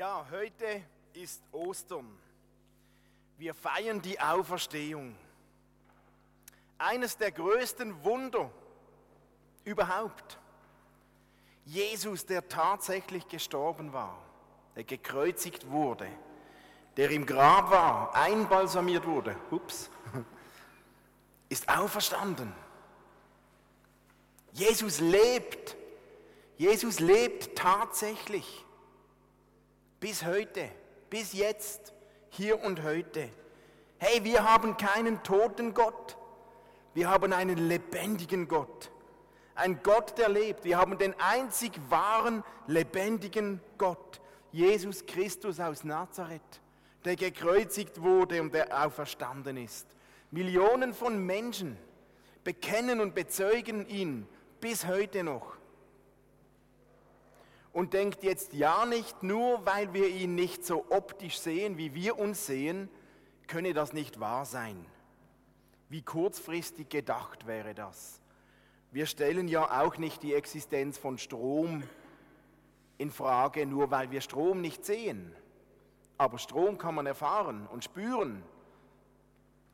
Ja, heute ist Ostern. Wir feiern die Auferstehung. Eines der größten Wunder überhaupt. Jesus, der tatsächlich gestorben war, der gekreuzigt wurde, der im Grab war, einbalsamiert wurde, ups, ist auferstanden. Jesus lebt. Jesus lebt tatsächlich. Bis heute, bis jetzt, hier und heute. Hey, wir haben keinen toten Gott. Wir haben einen lebendigen Gott. Ein Gott, der lebt. Wir haben den einzig wahren, lebendigen Gott. Jesus Christus aus Nazareth, der gekreuzigt wurde und der auferstanden ist. Millionen von Menschen bekennen und bezeugen ihn bis heute noch und denkt jetzt ja nicht, nur weil wir ihn nicht so optisch sehen, wie wir uns sehen, könne das nicht wahr sein. Wie kurzfristig gedacht wäre das? Wir stellen ja auch nicht die Existenz von Strom in Frage, nur weil wir Strom nicht sehen. Aber Strom kann man erfahren und spüren.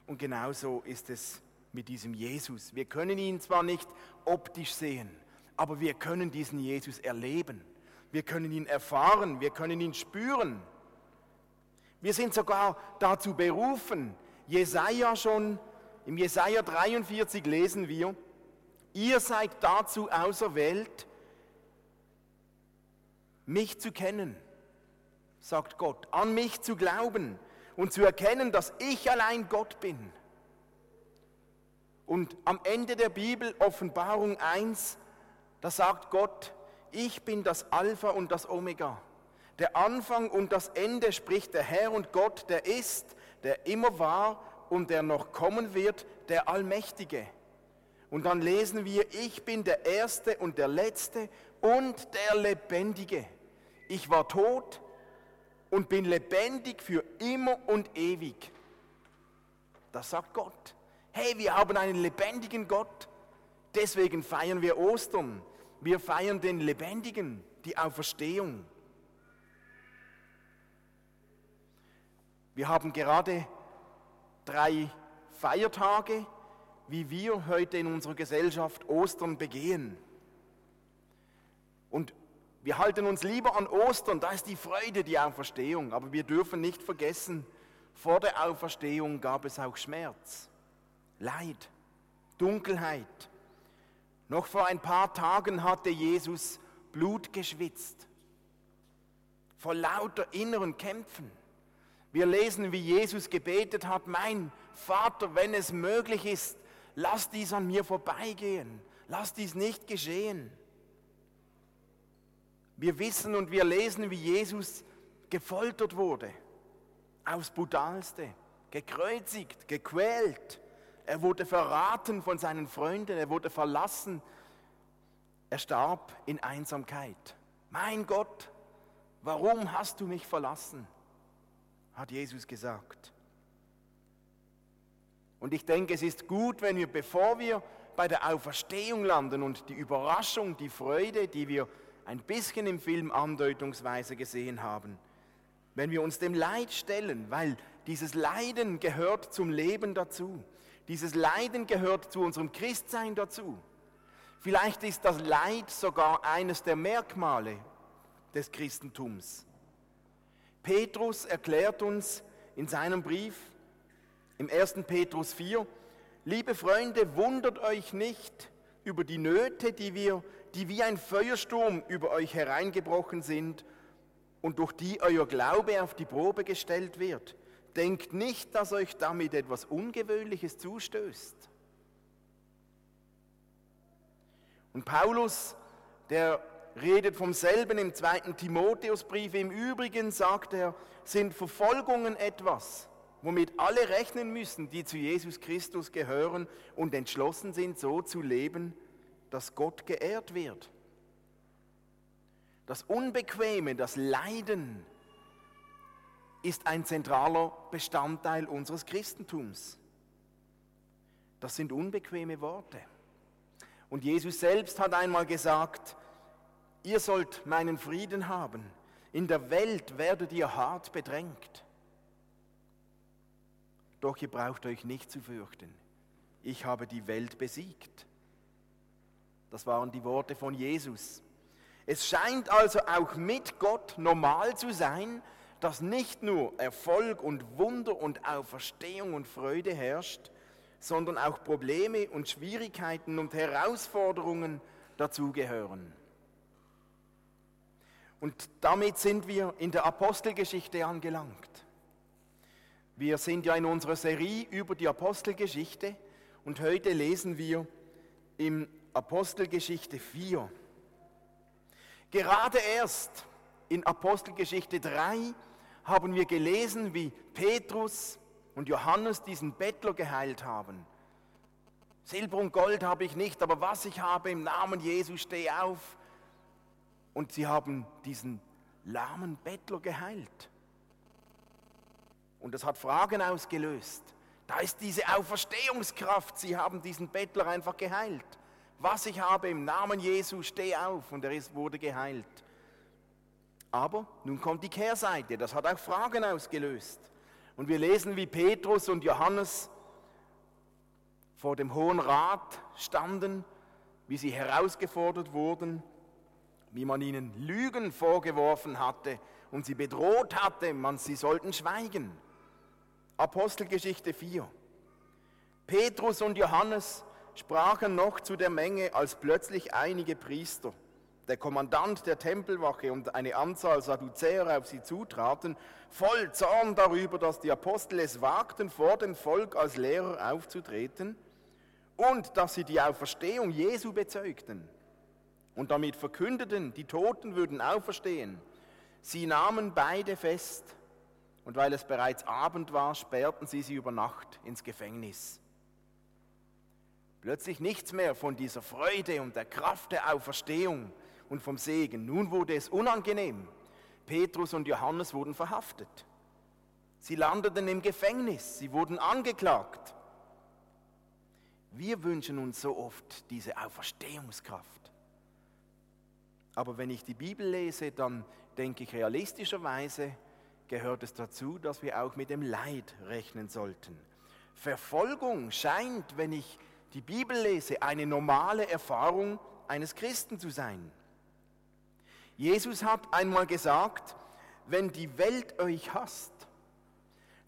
Und genauso ist es mit diesem Jesus. Wir können ihn zwar nicht optisch sehen, aber wir können diesen Jesus erleben. Wir können ihn erfahren, wir können ihn spüren. Wir sind sogar dazu berufen. Jesaja schon, im Jesaja 43 lesen wir, ihr seid dazu auserwählt, mich zu kennen, sagt Gott, an mich zu glauben und zu erkennen, dass ich allein Gott bin. Und am Ende der Bibel, Offenbarung 1, da sagt Gott, ich bin das Alpha und das Omega. Der Anfang und das Ende spricht der Herr und Gott, der ist, der immer war und der noch kommen wird, der Allmächtige. Und dann lesen wir, ich bin der Erste und der Letzte und der Lebendige. Ich war tot und bin lebendig für immer und ewig. Das sagt Gott. Hey, wir haben einen lebendigen Gott. Deswegen feiern wir Ostern. Wir feiern den Lebendigen, die Auferstehung. Wir haben gerade drei Feiertage, wie wir heute in unserer Gesellschaft Ostern begehen. Und wir halten uns lieber an Ostern, da ist die Freude, die Auferstehung. Aber wir dürfen nicht vergessen, vor der Auferstehung gab es auch Schmerz, Leid, Dunkelheit, noch vor ein paar Tagen hatte Jesus Blut geschwitzt. Vor lauter inneren Kämpfen. Wir lesen, wie Jesus gebetet hat, mein Vater, wenn es möglich ist, lass dies an mir vorbeigehen. Lass dies nicht geschehen. Wir wissen und wir lesen, wie Jesus gefoltert wurde. Aufs brutalste. Gekreuzigt, gequält. Er wurde verraten von seinen Freunden, er wurde verlassen. Er starb in Einsamkeit. Mein Gott, warum hast du mich verlassen? hat Jesus gesagt. Und ich denke, es ist gut, wenn wir, bevor wir bei der Auferstehung landen und die Überraschung, die Freude, die wir ein bisschen im Film andeutungsweise gesehen haben, wenn wir uns dem Leid stellen, weil dieses Leiden gehört zum Leben dazu. Dieses Leiden gehört zu unserem Christsein dazu. Vielleicht ist das Leid sogar eines der Merkmale des Christentums. Petrus erklärt uns in seinem Brief im 1. Petrus 4, liebe Freunde, wundert euch nicht über die Nöte, die, wir, die wie ein Feuersturm über euch hereingebrochen sind und durch die euer Glaube auf die Probe gestellt wird Denkt nicht, dass euch damit etwas Ungewöhnliches zustößt. Und Paulus, der redet vom selben im zweiten Timotheusbrief. Im Übrigen sagt er, sind Verfolgungen etwas, womit alle rechnen müssen, die zu Jesus Christus gehören und entschlossen sind, so zu leben, dass Gott geehrt wird. Das Unbequeme, das Leiden, ist ein zentraler Bestandteil unseres Christentums. Das sind unbequeme Worte. Und Jesus selbst hat einmal gesagt, ihr sollt meinen Frieden haben. In der Welt werdet ihr hart bedrängt. Doch ihr braucht euch nicht zu fürchten. Ich habe die Welt besiegt. Das waren die Worte von Jesus. Es scheint also auch mit Gott normal zu sein, dass nicht nur Erfolg und Wunder und Auferstehung und Freude herrscht, sondern auch Probleme und Schwierigkeiten und Herausforderungen dazugehören. Und damit sind wir in der Apostelgeschichte angelangt. Wir sind ja in unserer Serie über die Apostelgeschichte und heute lesen wir im Apostelgeschichte 4. Gerade erst in Apostelgeschichte 3 haben wir gelesen, wie Petrus und Johannes diesen Bettler geheilt haben. Silber und Gold habe ich nicht, aber was ich habe im Namen Jesu, steh auf. Und sie haben diesen lahmen Bettler geheilt. Und das hat Fragen ausgelöst. Da ist diese Auferstehungskraft. Sie haben diesen Bettler einfach geheilt was ich habe im Namen Jesu, steh auf. Und er ist, wurde geheilt. Aber nun kommt die Kehrseite, das hat auch Fragen ausgelöst. Und wir lesen, wie Petrus und Johannes vor dem Hohen Rat standen, wie sie herausgefordert wurden, wie man ihnen Lügen vorgeworfen hatte und sie bedroht hatte, man, sie sollten schweigen. Apostelgeschichte 4. Petrus und Johannes sprachen noch zu der Menge, als plötzlich einige Priester, der Kommandant der Tempelwache und eine Anzahl Sadduzäer auf sie zutraten, voll Zorn darüber, dass die Apostel es wagten, vor dem Volk als Lehrer aufzutreten und dass sie die Auferstehung Jesu bezeugten und damit verkündeten, die Toten würden auferstehen. Sie nahmen beide fest und weil es bereits Abend war, sperrten sie sie über Nacht ins Gefängnis. Plötzlich nichts mehr von dieser Freude und der Kraft der Auferstehung und vom Segen. Nun wurde es unangenehm. Petrus und Johannes wurden verhaftet. Sie landeten im Gefängnis, sie wurden angeklagt. Wir wünschen uns so oft diese Auferstehungskraft. Aber wenn ich die Bibel lese, dann denke ich realistischerweise, gehört es dazu, dass wir auch mit dem Leid rechnen sollten. Verfolgung scheint, wenn ich die Bibel lese, eine normale Erfahrung eines Christen zu sein. Jesus hat einmal gesagt, wenn die Welt euch hasst,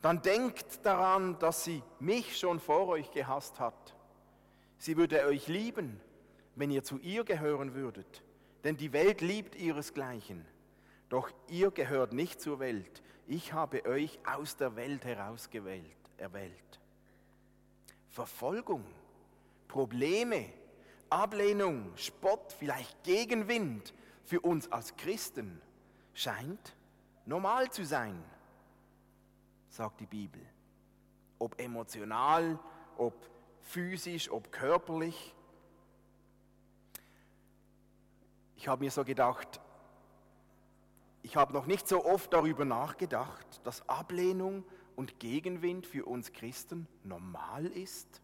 dann denkt daran, dass sie mich schon vor euch gehasst hat. Sie würde euch lieben, wenn ihr zu ihr gehören würdet, denn die Welt liebt ihresgleichen. Doch ihr gehört nicht zur Welt. Ich habe euch aus der Welt herausgewählt, erwählt. Verfolgung Probleme, Ablehnung, Spott, vielleicht Gegenwind für uns als Christen scheint normal zu sein, sagt die Bibel. Ob emotional, ob physisch, ob körperlich. Ich habe mir so gedacht, ich habe noch nicht so oft darüber nachgedacht, dass Ablehnung und Gegenwind für uns Christen normal ist.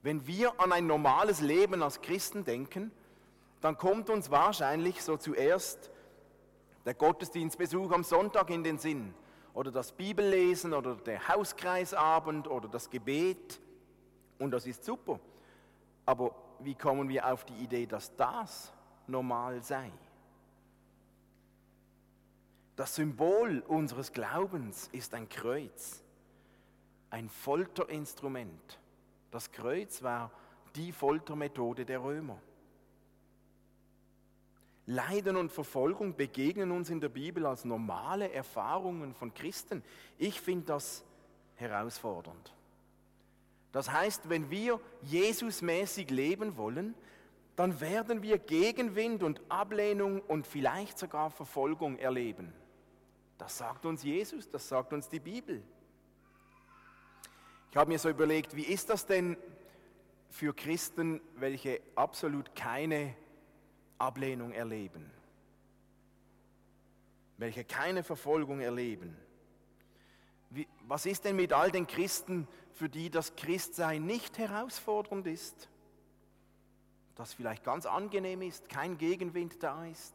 Wenn wir an ein normales Leben als Christen denken, dann kommt uns wahrscheinlich so zuerst der Gottesdienstbesuch am Sonntag in den Sinn oder das Bibellesen oder der Hauskreisabend oder das Gebet und das ist super. Aber wie kommen wir auf die Idee, dass das normal sei? Das Symbol unseres Glaubens ist ein Kreuz, ein Folterinstrument. Das Kreuz war die Foltermethode der Römer. Leiden und Verfolgung begegnen uns in der Bibel als normale Erfahrungen von Christen. Ich finde das herausfordernd. Das heißt, wenn wir Jesusmäßig leben wollen, dann werden wir Gegenwind und Ablehnung und vielleicht sogar Verfolgung erleben. Das sagt uns Jesus, das sagt uns die Bibel. Ich habe mir so überlegt, wie ist das denn für Christen, welche absolut keine Ablehnung erleben, welche keine Verfolgung erleben? Wie, was ist denn mit all den Christen, für die das Christsein nicht herausfordernd ist, das vielleicht ganz angenehm ist, kein Gegenwind da ist?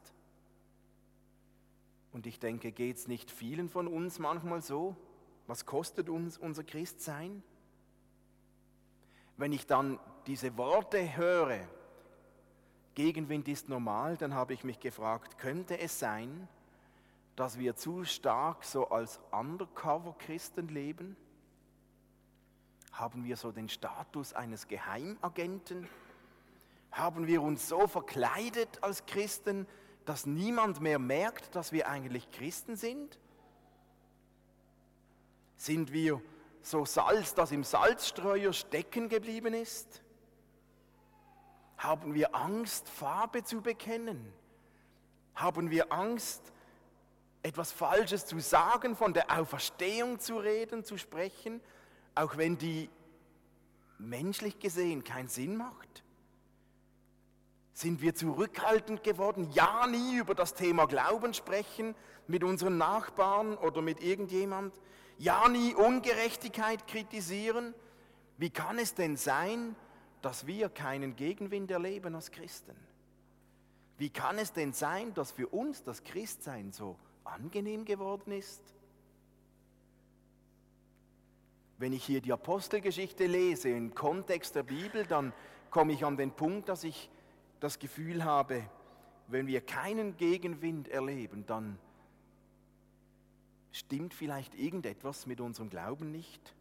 Und ich denke, geht es nicht vielen von uns manchmal so? Was kostet uns unser Christsein? Wenn ich dann diese Worte höre, Gegenwind ist normal, dann habe ich mich gefragt, könnte es sein, dass wir zu stark so als Undercover-Christen leben? Haben wir so den Status eines Geheimagenten? Haben wir uns so verkleidet als Christen, dass niemand mehr merkt, dass wir eigentlich Christen sind? Sind wir so Salz, das im Salzstreuer stecken geblieben ist? Haben wir Angst, Farbe zu bekennen? Haben wir Angst, etwas Falsches zu sagen, von der Auferstehung zu reden, zu sprechen, auch wenn die menschlich gesehen keinen Sinn macht? Sind wir zurückhaltend geworden? Ja, nie über das Thema Glauben sprechen mit unseren Nachbarn oder mit irgendjemand? Ja, nie Ungerechtigkeit kritisieren? Wie kann es denn sein, dass wir keinen Gegenwind erleben als Christen? Wie kann es denn sein, dass für uns das Christsein so angenehm geworden ist? Wenn ich hier die Apostelgeschichte lese im Kontext der Bibel, dann komme ich an den Punkt, dass ich das Gefühl habe, wenn wir keinen Gegenwind erleben, dann stimmt vielleicht irgendetwas mit unserem Glauben nicht.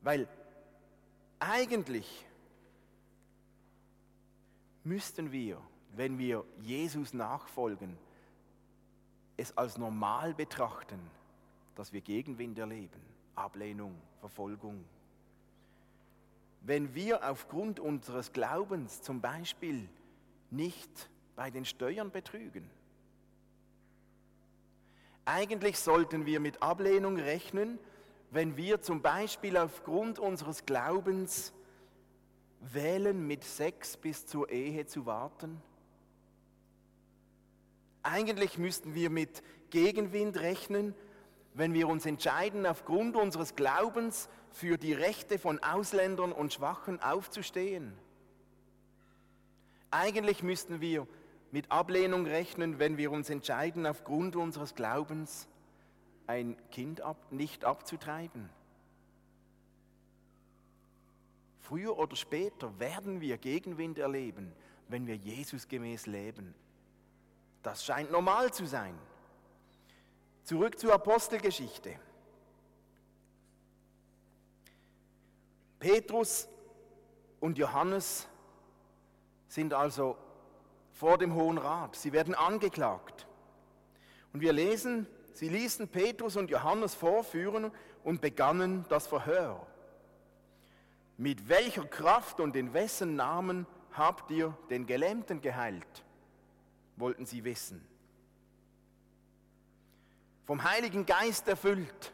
Weil eigentlich müssten wir, wenn wir Jesus nachfolgen, es als normal betrachten, dass wir Gegenwind erleben, Ablehnung, Verfolgung, wenn wir aufgrund unseres Glaubens zum Beispiel nicht bei den Steuern betrügen. Eigentlich sollten wir mit Ablehnung rechnen, wenn wir zum Beispiel aufgrund unseres Glaubens wählen, mit Sex bis zur Ehe zu warten. Eigentlich müssten wir mit Gegenwind rechnen, wenn wir uns entscheiden, aufgrund unseres Glaubens für die Rechte von Ausländern und Schwachen aufzustehen. Eigentlich müssten wir mit Ablehnung rechnen, wenn wir uns entscheiden, aufgrund unseres Glaubens ein Kind ab, nicht abzutreiben. Früher oder später werden wir Gegenwind erleben, wenn wir Jesus gemäß leben. Das scheint normal zu sein. Zurück zur Apostelgeschichte. Petrus und Johannes sind also vor dem Hohen Rat. Sie werden angeklagt. Und wir lesen, sie ließen Petrus und Johannes vorführen und begannen das Verhör. Mit welcher Kraft und in wessen Namen habt ihr den Gelähmten geheilt? wollten sie wissen vom Heiligen Geist erfüllt.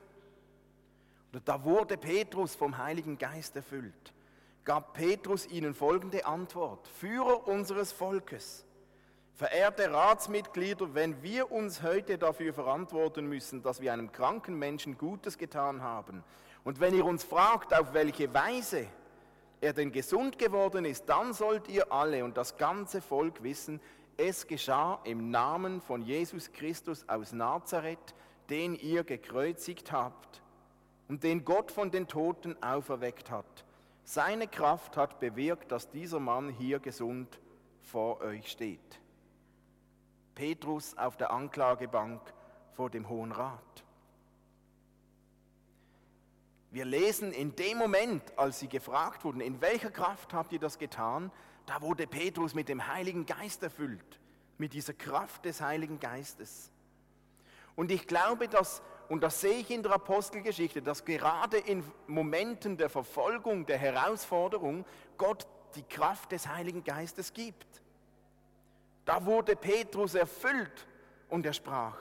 Oder da wurde Petrus vom Heiligen Geist erfüllt. Gab Petrus ihnen folgende Antwort. Führer unseres Volkes, verehrte Ratsmitglieder, wenn wir uns heute dafür verantworten müssen, dass wir einem kranken Menschen Gutes getan haben, und wenn ihr uns fragt, auf welche Weise er denn gesund geworden ist, dann sollt ihr alle und das ganze Volk wissen, es geschah im Namen von Jesus Christus aus Nazareth, den ihr gekreuzigt habt und den Gott von den Toten auferweckt hat. Seine Kraft hat bewirkt, dass dieser Mann hier gesund vor euch steht. Petrus auf der Anklagebank vor dem Hohen Rat. Wir lesen in dem Moment, als sie gefragt wurden, in welcher Kraft habt ihr das getan, da wurde Petrus mit dem Heiligen Geist erfüllt, mit dieser Kraft des Heiligen Geistes. Und ich glaube, dass, und das sehe ich in der Apostelgeschichte, dass gerade in Momenten der Verfolgung, der Herausforderung, Gott die Kraft des Heiligen Geistes gibt. Da wurde Petrus erfüllt und er sprach.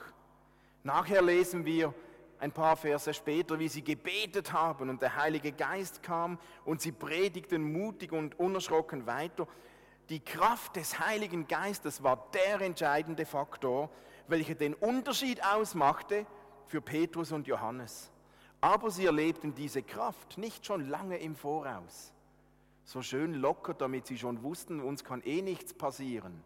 Nachher lesen wir, ein paar Verse später, wie sie gebetet haben und der Heilige Geist kam und sie predigten mutig und unerschrocken weiter. Die Kraft des Heiligen Geistes war der entscheidende Faktor, welcher den Unterschied ausmachte für Petrus und Johannes. Aber sie erlebten diese Kraft nicht schon lange im Voraus. So schön locker, damit sie schon wussten, uns kann eh nichts passieren.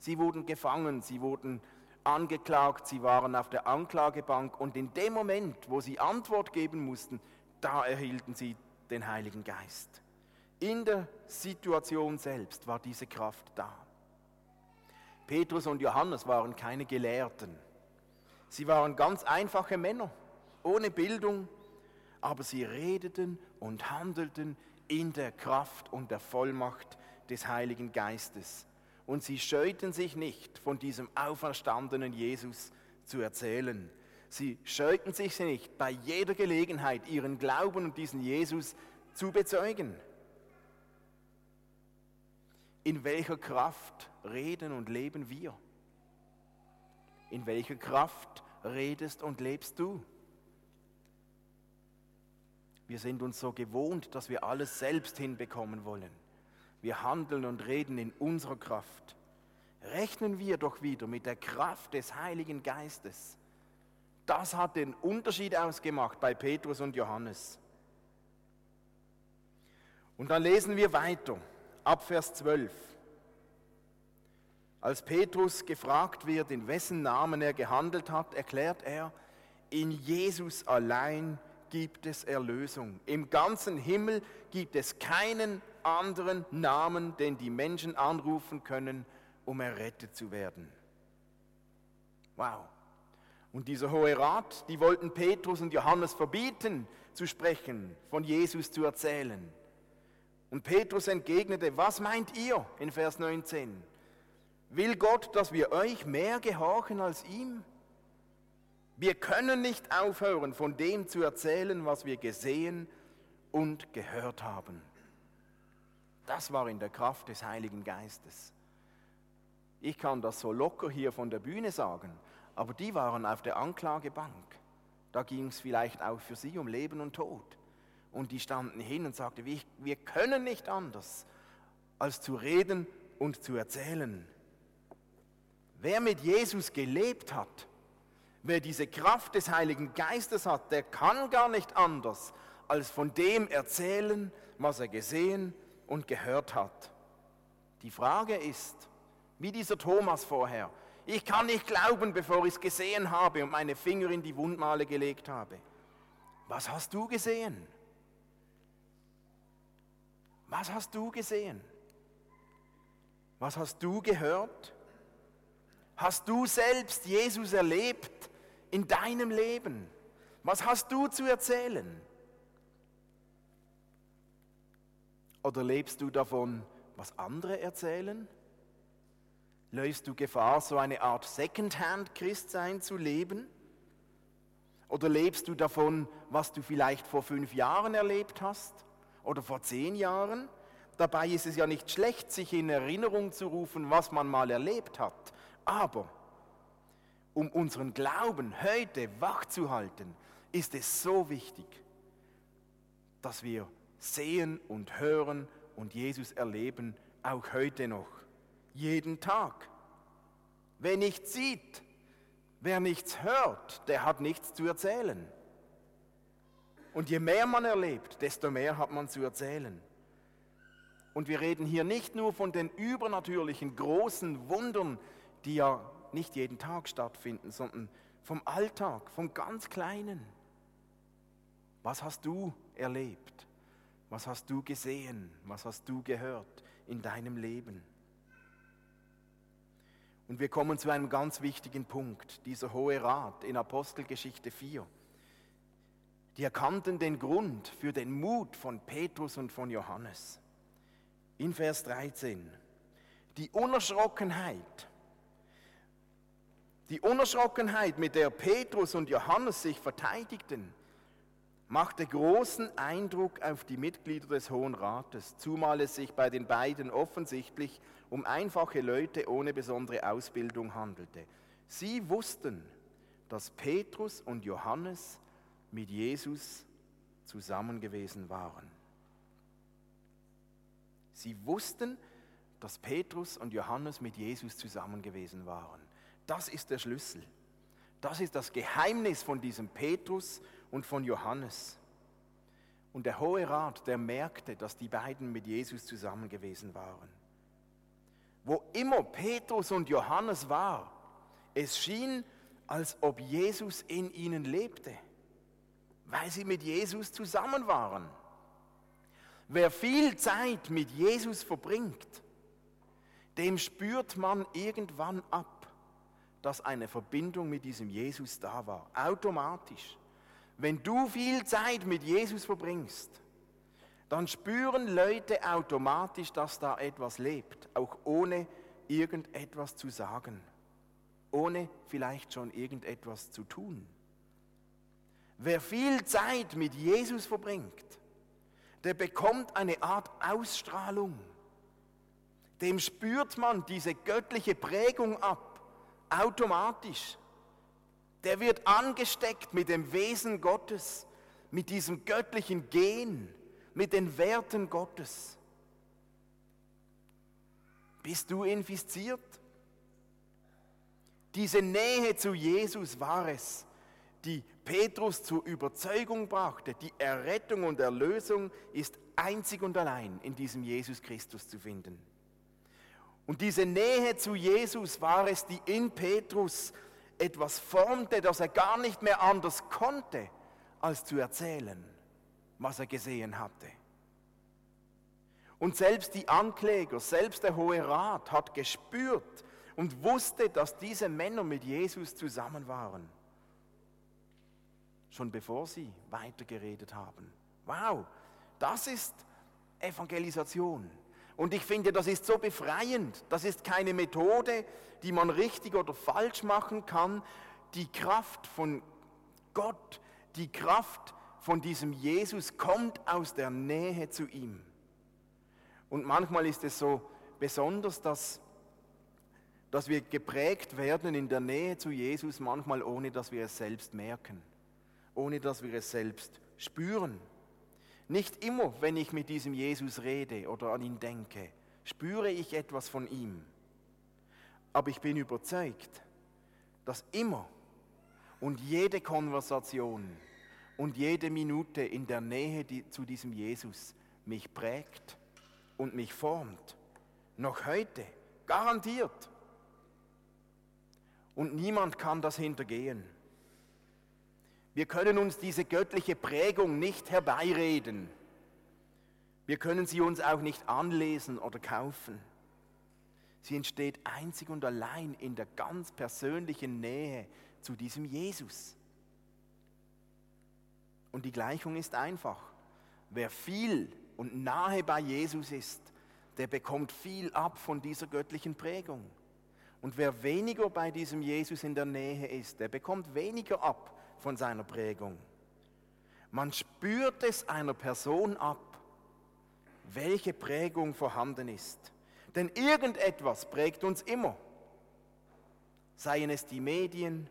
Sie wurden gefangen, sie wurden angeklagt, sie waren auf der Anklagebank und in dem Moment, wo sie Antwort geben mussten, da erhielten sie den Heiligen Geist. In der Situation selbst war diese Kraft da. Petrus und Johannes waren keine Gelehrten. Sie waren ganz einfache Männer, ohne Bildung, aber sie redeten und handelten in der Kraft und der Vollmacht des Heiligen Geistes. Und sie scheuten sich nicht, von diesem auferstandenen Jesus zu erzählen. Sie scheuten sich nicht, bei jeder Gelegenheit ihren Glauben und diesen Jesus zu bezeugen. In welcher Kraft reden und leben wir? In welcher Kraft redest und lebst du? Wir sind uns so gewohnt, dass wir alles selbst hinbekommen wollen. Wir handeln und reden in unserer Kraft. Rechnen wir doch wieder mit der Kraft des Heiligen Geistes. Das hat den Unterschied ausgemacht bei Petrus und Johannes. Und dann lesen wir weiter, ab Vers 12. Als Petrus gefragt wird, in wessen Namen er gehandelt hat, erklärt er, in Jesus allein gibt es Erlösung. Im ganzen Himmel gibt es keinen anderen Namen, den die Menschen anrufen können, um errettet zu werden. Wow. Und dieser Hohe Rat, die wollten Petrus und Johannes verbieten, zu sprechen, von Jesus zu erzählen. Und Petrus entgegnete, was meint ihr in Vers 19? Will Gott, dass wir euch mehr gehorchen als ihm? Wir können nicht aufhören, von dem zu erzählen, was wir gesehen und gehört haben. Das war in der Kraft des Heiligen Geistes. Ich kann das so locker hier von der Bühne sagen, aber die waren auf der Anklagebank. Da ging es vielleicht auch für sie um Leben und Tod. Und die standen hin und sagten, wir können nicht anders, als zu reden und zu erzählen. Wer mit Jesus gelebt hat, wer diese Kraft des Heiligen Geistes hat, der kann gar nicht anders, als von dem erzählen, was er gesehen und gehört hat. Die Frage ist, wie dieser Thomas vorher, ich kann nicht glauben, bevor ich es gesehen habe und meine Finger in die Wundmale gelegt habe. Was hast du gesehen? Was hast du gesehen? Was hast du gehört? Hast du selbst Jesus erlebt in deinem Leben? Was hast du zu erzählen? Oder lebst du davon, was andere erzählen? Läufst du Gefahr, so eine Art Secondhand-Christsein zu leben? Oder lebst du davon, was du vielleicht vor fünf Jahren erlebt hast oder vor zehn Jahren? Dabei ist es ja nicht schlecht, sich in Erinnerung zu rufen, was man mal erlebt hat. Aber um unseren Glauben heute wach zu halten, ist es so wichtig, dass wir sehen und hören und Jesus erleben, auch heute noch, jeden Tag. Wer nichts sieht, wer nichts hört, der hat nichts zu erzählen. Und je mehr man erlebt, desto mehr hat man zu erzählen. Und wir reden hier nicht nur von den übernatürlichen großen Wundern, die ja nicht jeden Tag stattfinden, sondern vom Alltag, vom ganz Kleinen. Was hast du erlebt? Was hast du gesehen? Was hast du gehört in deinem Leben? Und wir kommen zu einem ganz wichtigen Punkt, dieser Hohe Rat in Apostelgeschichte 4. Die erkannten den Grund für den Mut von Petrus und von Johannes. In Vers 13. Die Unerschrockenheit die Unerschrockenheit, mit der Petrus und Johannes sich verteidigten, machte großen Eindruck auf die Mitglieder des Hohen Rates, zumal es sich bei den beiden offensichtlich um einfache Leute ohne besondere Ausbildung handelte. Sie wussten, dass Petrus und Johannes mit Jesus zusammen gewesen waren. Sie wussten, dass Petrus und Johannes mit Jesus zusammen gewesen waren. Das ist der Schlüssel. Das ist das Geheimnis von diesem Petrus und von Johannes. Und der Hohe Rat, der merkte, dass die beiden mit Jesus zusammen gewesen waren. Wo immer Petrus und Johannes war, Es schien, als ob Jesus in ihnen lebte, weil sie mit Jesus zusammen waren. Wer viel Zeit mit Jesus verbringt, dem spürt man irgendwann ab, dass eine Verbindung mit diesem Jesus da war, automatisch. Wenn du viel Zeit mit Jesus verbringst, dann spüren Leute automatisch, dass da etwas lebt, auch ohne irgendetwas zu sagen, ohne vielleicht schon irgendetwas zu tun. Wer viel Zeit mit Jesus verbringt, der bekommt eine Art Ausstrahlung. Dem spürt man diese göttliche Prägung ab, automatisch. Der wird angesteckt mit dem Wesen Gottes, mit diesem göttlichen Gen, mit den Werten Gottes. Bist du infiziert? Diese Nähe zu Jesus war es, die Petrus zur Überzeugung brachte. Die Errettung und Erlösung ist einzig und allein in diesem Jesus Christus zu finden. Und diese Nähe zu Jesus war es, die in Petrus etwas formte, das er gar nicht mehr anders konnte, als zu erzählen, was er gesehen hatte. Und selbst die Ankläger, selbst der Hohe Rat hat gespürt und wusste, dass diese Männer mit Jesus zusammen waren. Schon bevor sie weitergeredet haben. Wow, das ist Evangelisation. Und ich finde, das ist so befreiend. Das ist keine Methode, die man richtig oder falsch machen kann. Die Kraft von Gott, die Kraft von diesem Jesus kommt aus der Nähe zu ihm. Und manchmal ist es so besonders, dass, dass wir geprägt werden in der Nähe zu Jesus, manchmal ohne dass wir es selbst merken, ohne dass wir es selbst spüren. Nicht immer, wenn ich mit diesem Jesus rede oder an ihn denke, spüre ich etwas von ihm. Aber ich bin überzeugt, dass immer und jede Konversation und jede Minute in der Nähe zu diesem Jesus mich prägt und mich formt. Noch heute, garantiert. Und niemand kann das hintergehen. Wir können uns diese göttliche Prägung nicht herbeireden. Wir können sie uns auch nicht anlesen oder kaufen. Sie entsteht einzig und allein in der ganz persönlichen Nähe zu diesem Jesus. Und die Gleichung ist einfach. Wer viel und nahe bei Jesus ist, der bekommt viel ab von dieser göttlichen Prägung. Und wer weniger bei diesem Jesus in der Nähe ist, der bekommt weniger ab von seiner Prägung. Man spürt es einer Person ab, welche Prägung vorhanden ist. Denn irgendetwas prägt uns immer. Seien es die Medien,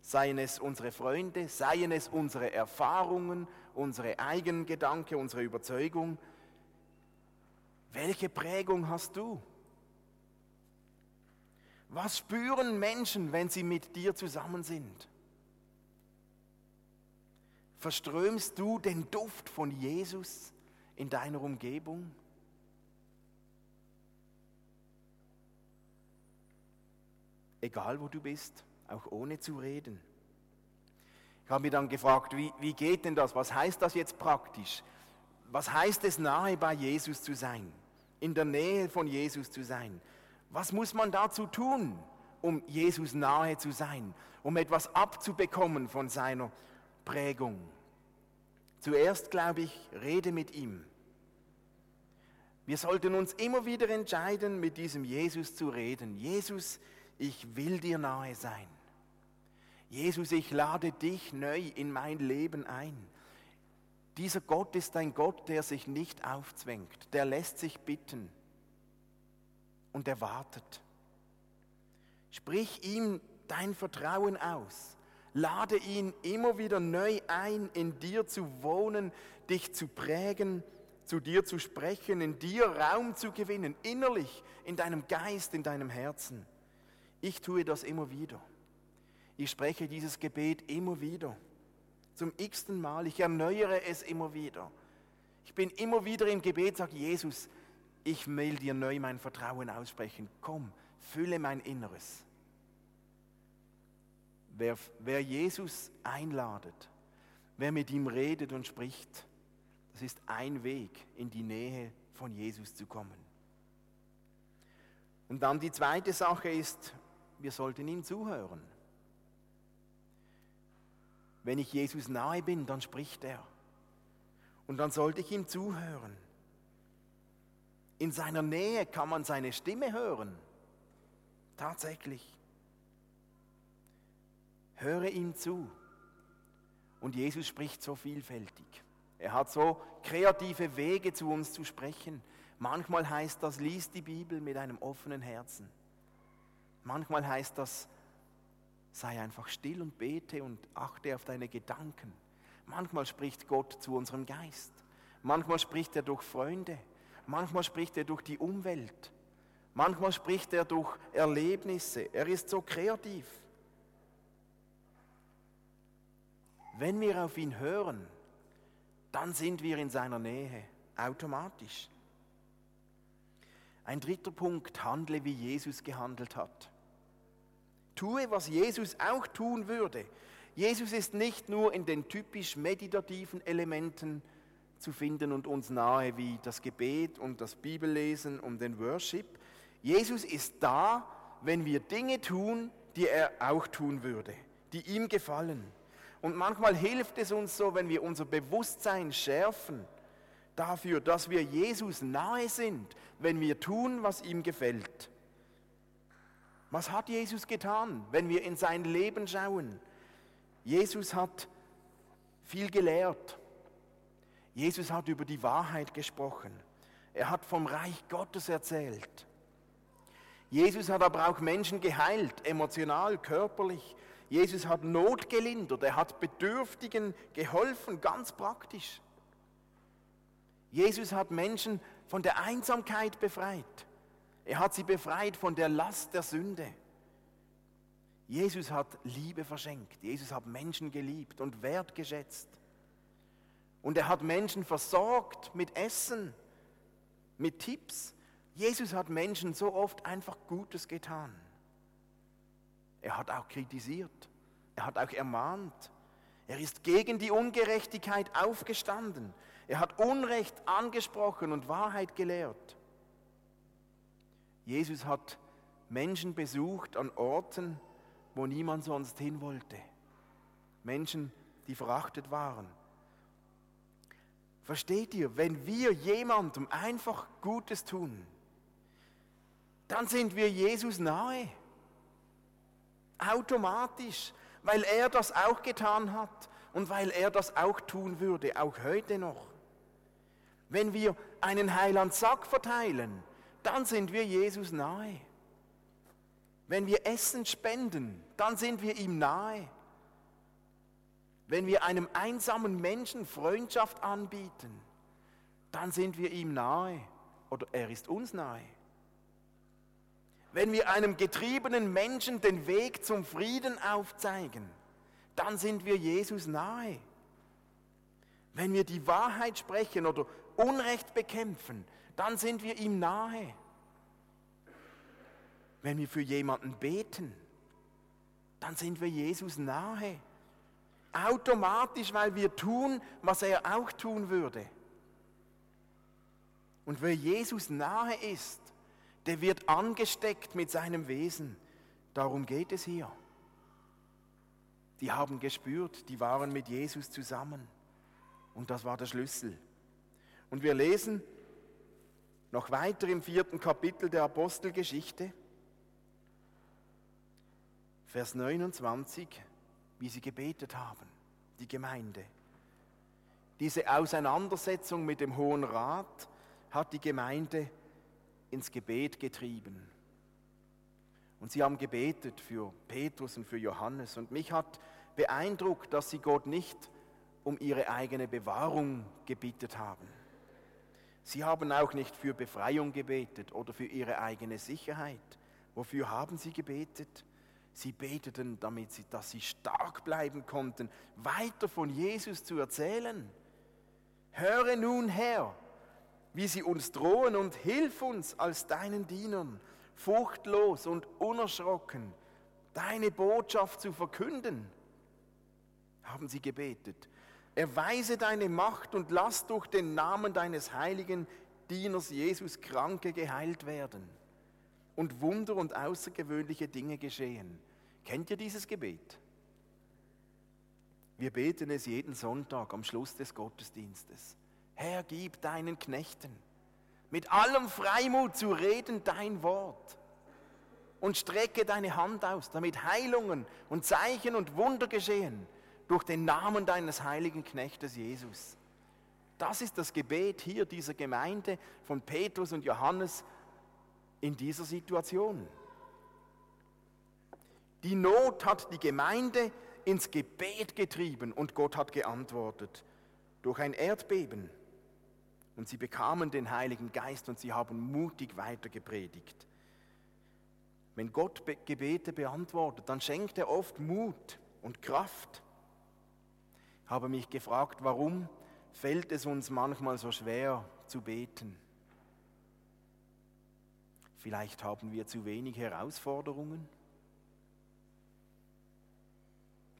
seien es unsere Freunde, seien es unsere Erfahrungen, unsere eigenen Gedanken, unsere Überzeugung. Welche Prägung hast du? Was spüren Menschen, wenn sie mit dir zusammen sind? Verströmst du den Duft von Jesus in deiner Umgebung? Egal wo du bist, auch ohne zu reden. Ich habe mich dann gefragt, wie, wie geht denn das? Was heißt das jetzt praktisch? Was heißt es, nahe bei Jesus zu sein? In der Nähe von Jesus zu sein? Was muss man dazu tun, um Jesus nahe zu sein? Um etwas abzubekommen von seiner Prägung? Zuerst, glaube ich, rede mit ihm. Wir sollten uns immer wieder entscheiden, mit diesem Jesus zu reden. Jesus, ich will dir nahe sein. Jesus, ich lade dich neu in mein Leben ein. Dieser Gott ist ein Gott, der sich nicht aufzwängt, der lässt sich bitten und er wartet. Sprich ihm dein Vertrauen aus. Lade ihn immer wieder neu ein, in dir zu wohnen, dich zu prägen, zu dir zu sprechen, in dir Raum zu gewinnen, innerlich, in deinem Geist, in deinem Herzen. Ich tue das immer wieder. Ich spreche dieses Gebet immer wieder. Zum x-ten Mal. Ich erneuere es immer wieder. Ich bin immer wieder im Gebet, sage Jesus, ich will dir neu mein Vertrauen aussprechen. Komm, fülle mein Inneres. Wer, wer Jesus einladet, wer mit ihm redet und spricht, das ist ein Weg, in die Nähe von Jesus zu kommen. Und dann die zweite Sache ist, wir sollten ihm zuhören. Wenn ich Jesus nahe bin, dann spricht er. Und dann sollte ich ihm zuhören. In seiner Nähe kann man seine Stimme hören. Tatsächlich. Höre ihm zu. Und Jesus spricht so vielfältig. Er hat so kreative Wege zu uns zu sprechen. Manchmal heißt das, lies die Bibel mit einem offenen Herzen. Manchmal heißt das, sei einfach still und bete und achte auf deine Gedanken. Manchmal spricht Gott zu unserem Geist. Manchmal spricht er durch Freunde. Manchmal spricht er durch die Umwelt. Manchmal spricht er durch Erlebnisse. Er ist so kreativ. Wenn wir auf ihn hören, dann sind wir in seiner Nähe, automatisch. Ein dritter Punkt, handle wie Jesus gehandelt hat. Tue, was Jesus auch tun würde. Jesus ist nicht nur in den typisch meditativen Elementen zu finden und uns nahe wie das Gebet und das Bibellesen und den Worship. Jesus ist da, wenn wir Dinge tun, die er auch tun würde, die ihm gefallen. Und manchmal hilft es uns so, wenn wir unser Bewusstsein schärfen dafür, dass wir Jesus nahe sind, wenn wir tun, was ihm gefällt. Was hat Jesus getan, wenn wir in sein Leben schauen? Jesus hat viel gelehrt. Jesus hat über die Wahrheit gesprochen. Er hat vom Reich Gottes erzählt. Jesus hat aber auch Menschen geheilt, emotional, körperlich. Jesus hat Not gelindert, er hat Bedürftigen geholfen, ganz praktisch. Jesus hat Menschen von der Einsamkeit befreit. Er hat sie befreit von der Last der Sünde. Jesus hat Liebe verschenkt. Jesus hat Menschen geliebt und wertgeschätzt. Und er hat Menschen versorgt mit Essen, mit Tipps. Jesus hat Menschen so oft einfach Gutes getan. Er hat auch kritisiert. Er hat auch ermahnt. Er ist gegen die Ungerechtigkeit aufgestanden. Er hat Unrecht angesprochen und Wahrheit gelehrt. Jesus hat Menschen besucht an Orten, wo niemand sonst hin wollte. Menschen, die verachtet waren. Versteht ihr, wenn wir jemandem einfach Gutes tun, dann sind wir Jesus nahe. Automatisch, weil er das auch getan hat und weil er das auch tun würde, auch heute noch. Wenn wir einen Heiland Sack verteilen, dann sind wir Jesus nahe. Wenn wir Essen spenden, dann sind wir ihm nahe. Wenn wir einem einsamen Menschen Freundschaft anbieten, dann sind wir ihm nahe oder er ist uns nahe. Wenn wir einem getriebenen Menschen den Weg zum Frieden aufzeigen, dann sind wir Jesus nahe. Wenn wir die Wahrheit sprechen oder Unrecht bekämpfen, dann sind wir ihm nahe. Wenn wir für jemanden beten, dann sind wir Jesus nahe. Automatisch, weil wir tun, was er auch tun würde. Und wer Jesus nahe ist, der wird angesteckt mit seinem Wesen. Darum geht es hier. Die haben gespürt, die waren mit Jesus zusammen. Und das war der Schlüssel. Und wir lesen noch weiter im vierten Kapitel der Apostelgeschichte, Vers 29, wie sie gebetet haben, die Gemeinde. Diese Auseinandersetzung mit dem Hohen Rat hat die Gemeinde ins Gebet getrieben. Und sie haben gebetet für Petrus und für Johannes. Und mich hat beeindruckt, dass sie Gott nicht um ihre eigene Bewahrung gebittet haben. Sie haben auch nicht für Befreiung gebetet oder für ihre eigene Sicherheit. Wofür haben sie gebetet? Sie beteten, damit sie, dass sie stark bleiben konnten, weiter von Jesus zu erzählen. Höre nun her, wie sie uns drohen und hilf uns als deinen Dienern, furchtlos und unerschrocken, deine Botschaft zu verkünden, haben sie gebetet. Erweise deine Macht und lass durch den Namen deines heiligen Dieners Jesus Kranke geheilt werden und Wunder und außergewöhnliche Dinge geschehen. Kennt ihr dieses Gebet? Wir beten es jeden Sonntag am Schluss des Gottesdienstes. Herr, gib deinen Knechten mit allem Freimut zu reden dein Wort und strecke deine Hand aus, damit Heilungen und Zeichen und Wunder geschehen durch den Namen deines heiligen Knechtes Jesus. Das ist das Gebet hier dieser Gemeinde von Petrus und Johannes in dieser Situation. Die Not hat die Gemeinde ins Gebet getrieben und Gott hat geantwortet durch ein Erdbeben. Und sie bekamen den Heiligen Geist und sie haben mutig weiter gepredigt. Wenn Gott Gebete beantwortet, dann schenkt er oft Mut und Kraft. Ich habe mich gefragt, warum fällt es uns manchmal so schwer zu beten? Vielleicht haben wir zu wenig Herausforderungen.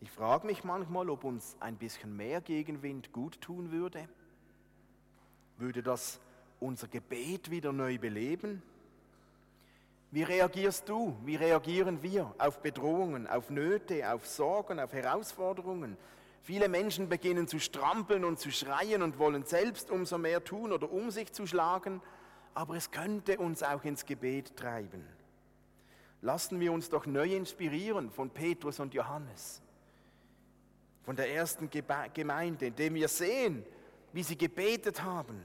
Ich frage mich manchmal, ob uns ein bisschen mehr Gegenwind gut tun würde. Würde das unser Gebet wieder neu beleben? Wie reagierst du, wie reagieren wir auf Bedrohungen, auf Nöte, auf Sorgen, auf Herausforderungen? Viele Menschen beginnen zu strampeln und zu schreien und wollen selbst umso mehr tun oder um sich zu schlagen, aber es könnte uns auch ins Gebet treiben. Lassen wir uns doch neu inspirieren von Petrus und Johannes, von der ersten Gemeinde, indem wir sehen, wie sie gebetet haben.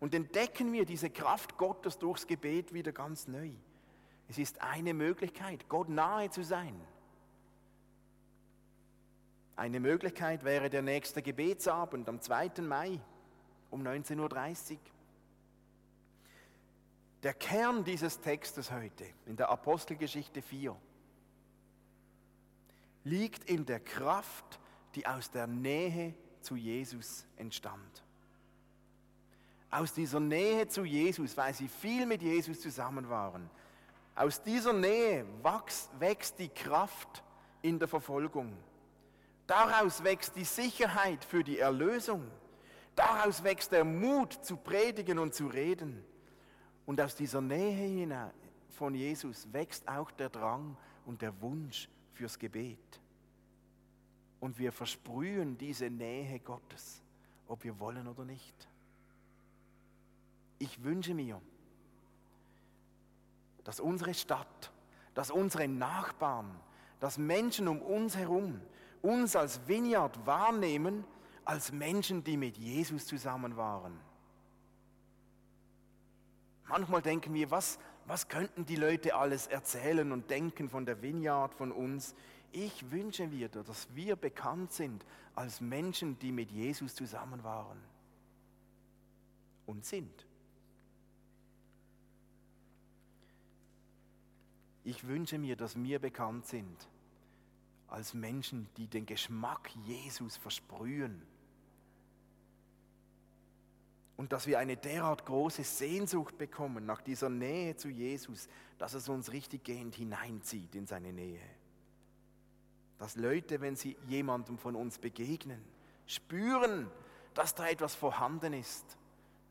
Und entdecken wir diese Kraft Gottes durchs Gebet wieder ganz neu. Es ist eine Möglichkeit, Gott nahe zu sein. Eine Möglichkeit wäre der nächste Gebetsabend am 2. Mai um 19.30 Uhr. Der Kern dieses Textes heute in der Apostelgeschichte 4 liegt in der Kraft, die aus der Nähe zu Jesus entstand. Aus dieser Nähe zu Jesus, weil sie viel mit Jesus zusammen waren, aus dieser Nähe wächst, wächst die Kraft in der Verfolgung. Daraus wächst die Sicherheit für die Erlösung. Daraus wächst der Mut zu predigen und zu reden. Und aus dieser Nähe von Jesus wächst auch der Drang und der Wunsch fürs Gebet. Und wir versprühen diese Nähe Gottes, ob wir wollen oder nicht. Ich wünsche mir, dass unsere Stadt, dass unsere Nachbarn, dass Menschen um uns herum uns als Vineyard wahrnehmen, als Menschen, die mit Jesus zusammen waren Manchmal denken wir, was, was könnten die Leute alles erzählen und denken von der Vineyard, von uns? Ich wünsche mir, dass wir bekannt sind als Menschen, die mit Jesus zusammen waren und sind. Ich wünsche mir, dass wir bekannt sind als Menschen, die den Geschmack Jesus versprühen und dass wir eine derart große Sehnsucht bekommen nach dieser Nähe zu Jesus, dass es uns richtig gehend hineinzieht in seine Nähe. Dass Leute, wenn sie jemandem von uns begegnen, spüren, dass da etwas vorhanden ist,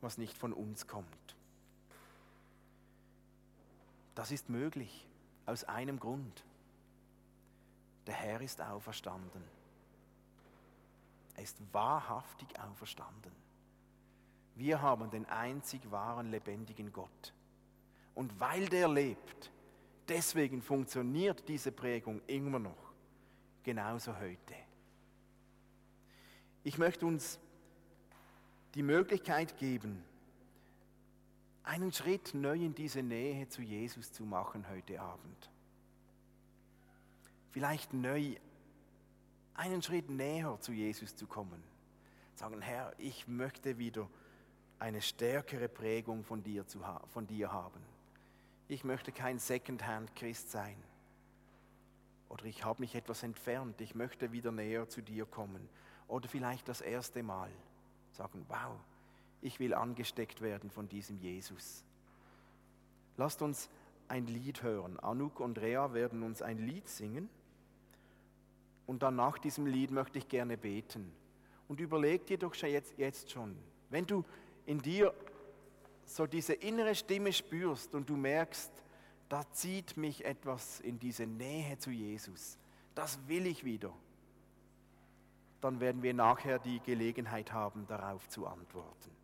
was nicht von uns kommt. Das ist möglich aus einem Grund. Der Herr ist auferstanden. Er ist wahrhaftig auferstanden. Wir haben den einzig wahren, lebendigen Gott. Und weil der lebt, deswegen funktioniert diese Prägung immer noch, genauso heute. Ich möchte uns die Möglichkeit geben, einen Schritt neu in diese Nähe zu Jesus zu machen heute Abend. Vielleicht neu einen Schritt näher zu Jesus zu kommen. Sagen, Herr, ich möchte wieder eine stärkere Prägung von dir, zu von dir haben. Ich möchte kein Secondhand-Christ sein. Oder ich habe mich etwas entfernt, ich möchte wieder näher zu dir kommen. Oder vielleicht das erste Mal sagen, wow, ich will angesteckt werden von diesem Jesus. Lasst uns ein Lied hören. Anuk und Rea werden uns ein Lied singen. Und dann nach diesem Lied möchte ich gerne beten. Und überleg dir doch schon jetzt, jetzt schon, wenn du in dir so diese innere Stimme spürst und du merkst, da zieht mich etwas in diese Nähe zu Jesus, das will ich wieder, dann werden wir nachher die Gelegenheit haben, darauf zu antworten.